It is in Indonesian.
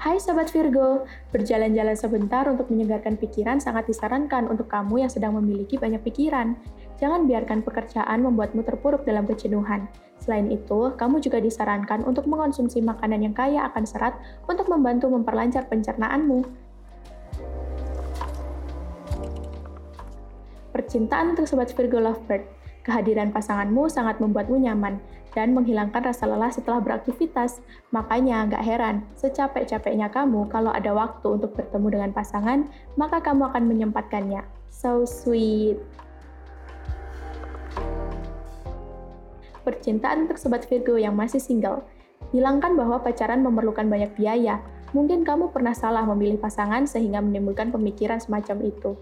Hai Sobat Virgo, berjalan-jalan sebentar untuk menyegarkan pikiran sangat disarankan untuk kamu yang sedang memiliki banyak pikiran. Jangan biarkan pekerjaan membuatmu terpuruk dalam kejenuhan. Selain itu, kamu juga disarankan untuk mengonsumsi makanan yang kaya akan serat untuk membantu memperlancar pencernaanmu. Percintaan untuk Sobat Virgo Lovebird, kehadiran pasanganmu sangat membuatmu nyaman, dan menghilangkan rasa lelah setelah beraktivitas. Makanya nggak heran, secapek-capeknya kamu kalau ada waktu untuk bertemu dengan pasangan, maka kamu akan menyempatkannya. So sweet. Percintaan untuk sobat Virgo yang masih single. Hilangkan bahwa pacaran memerlukan banyak biaya. Mungkin kamu pernah salah memilih pasangan sehingga menimbulkan pemikiran semacam itu.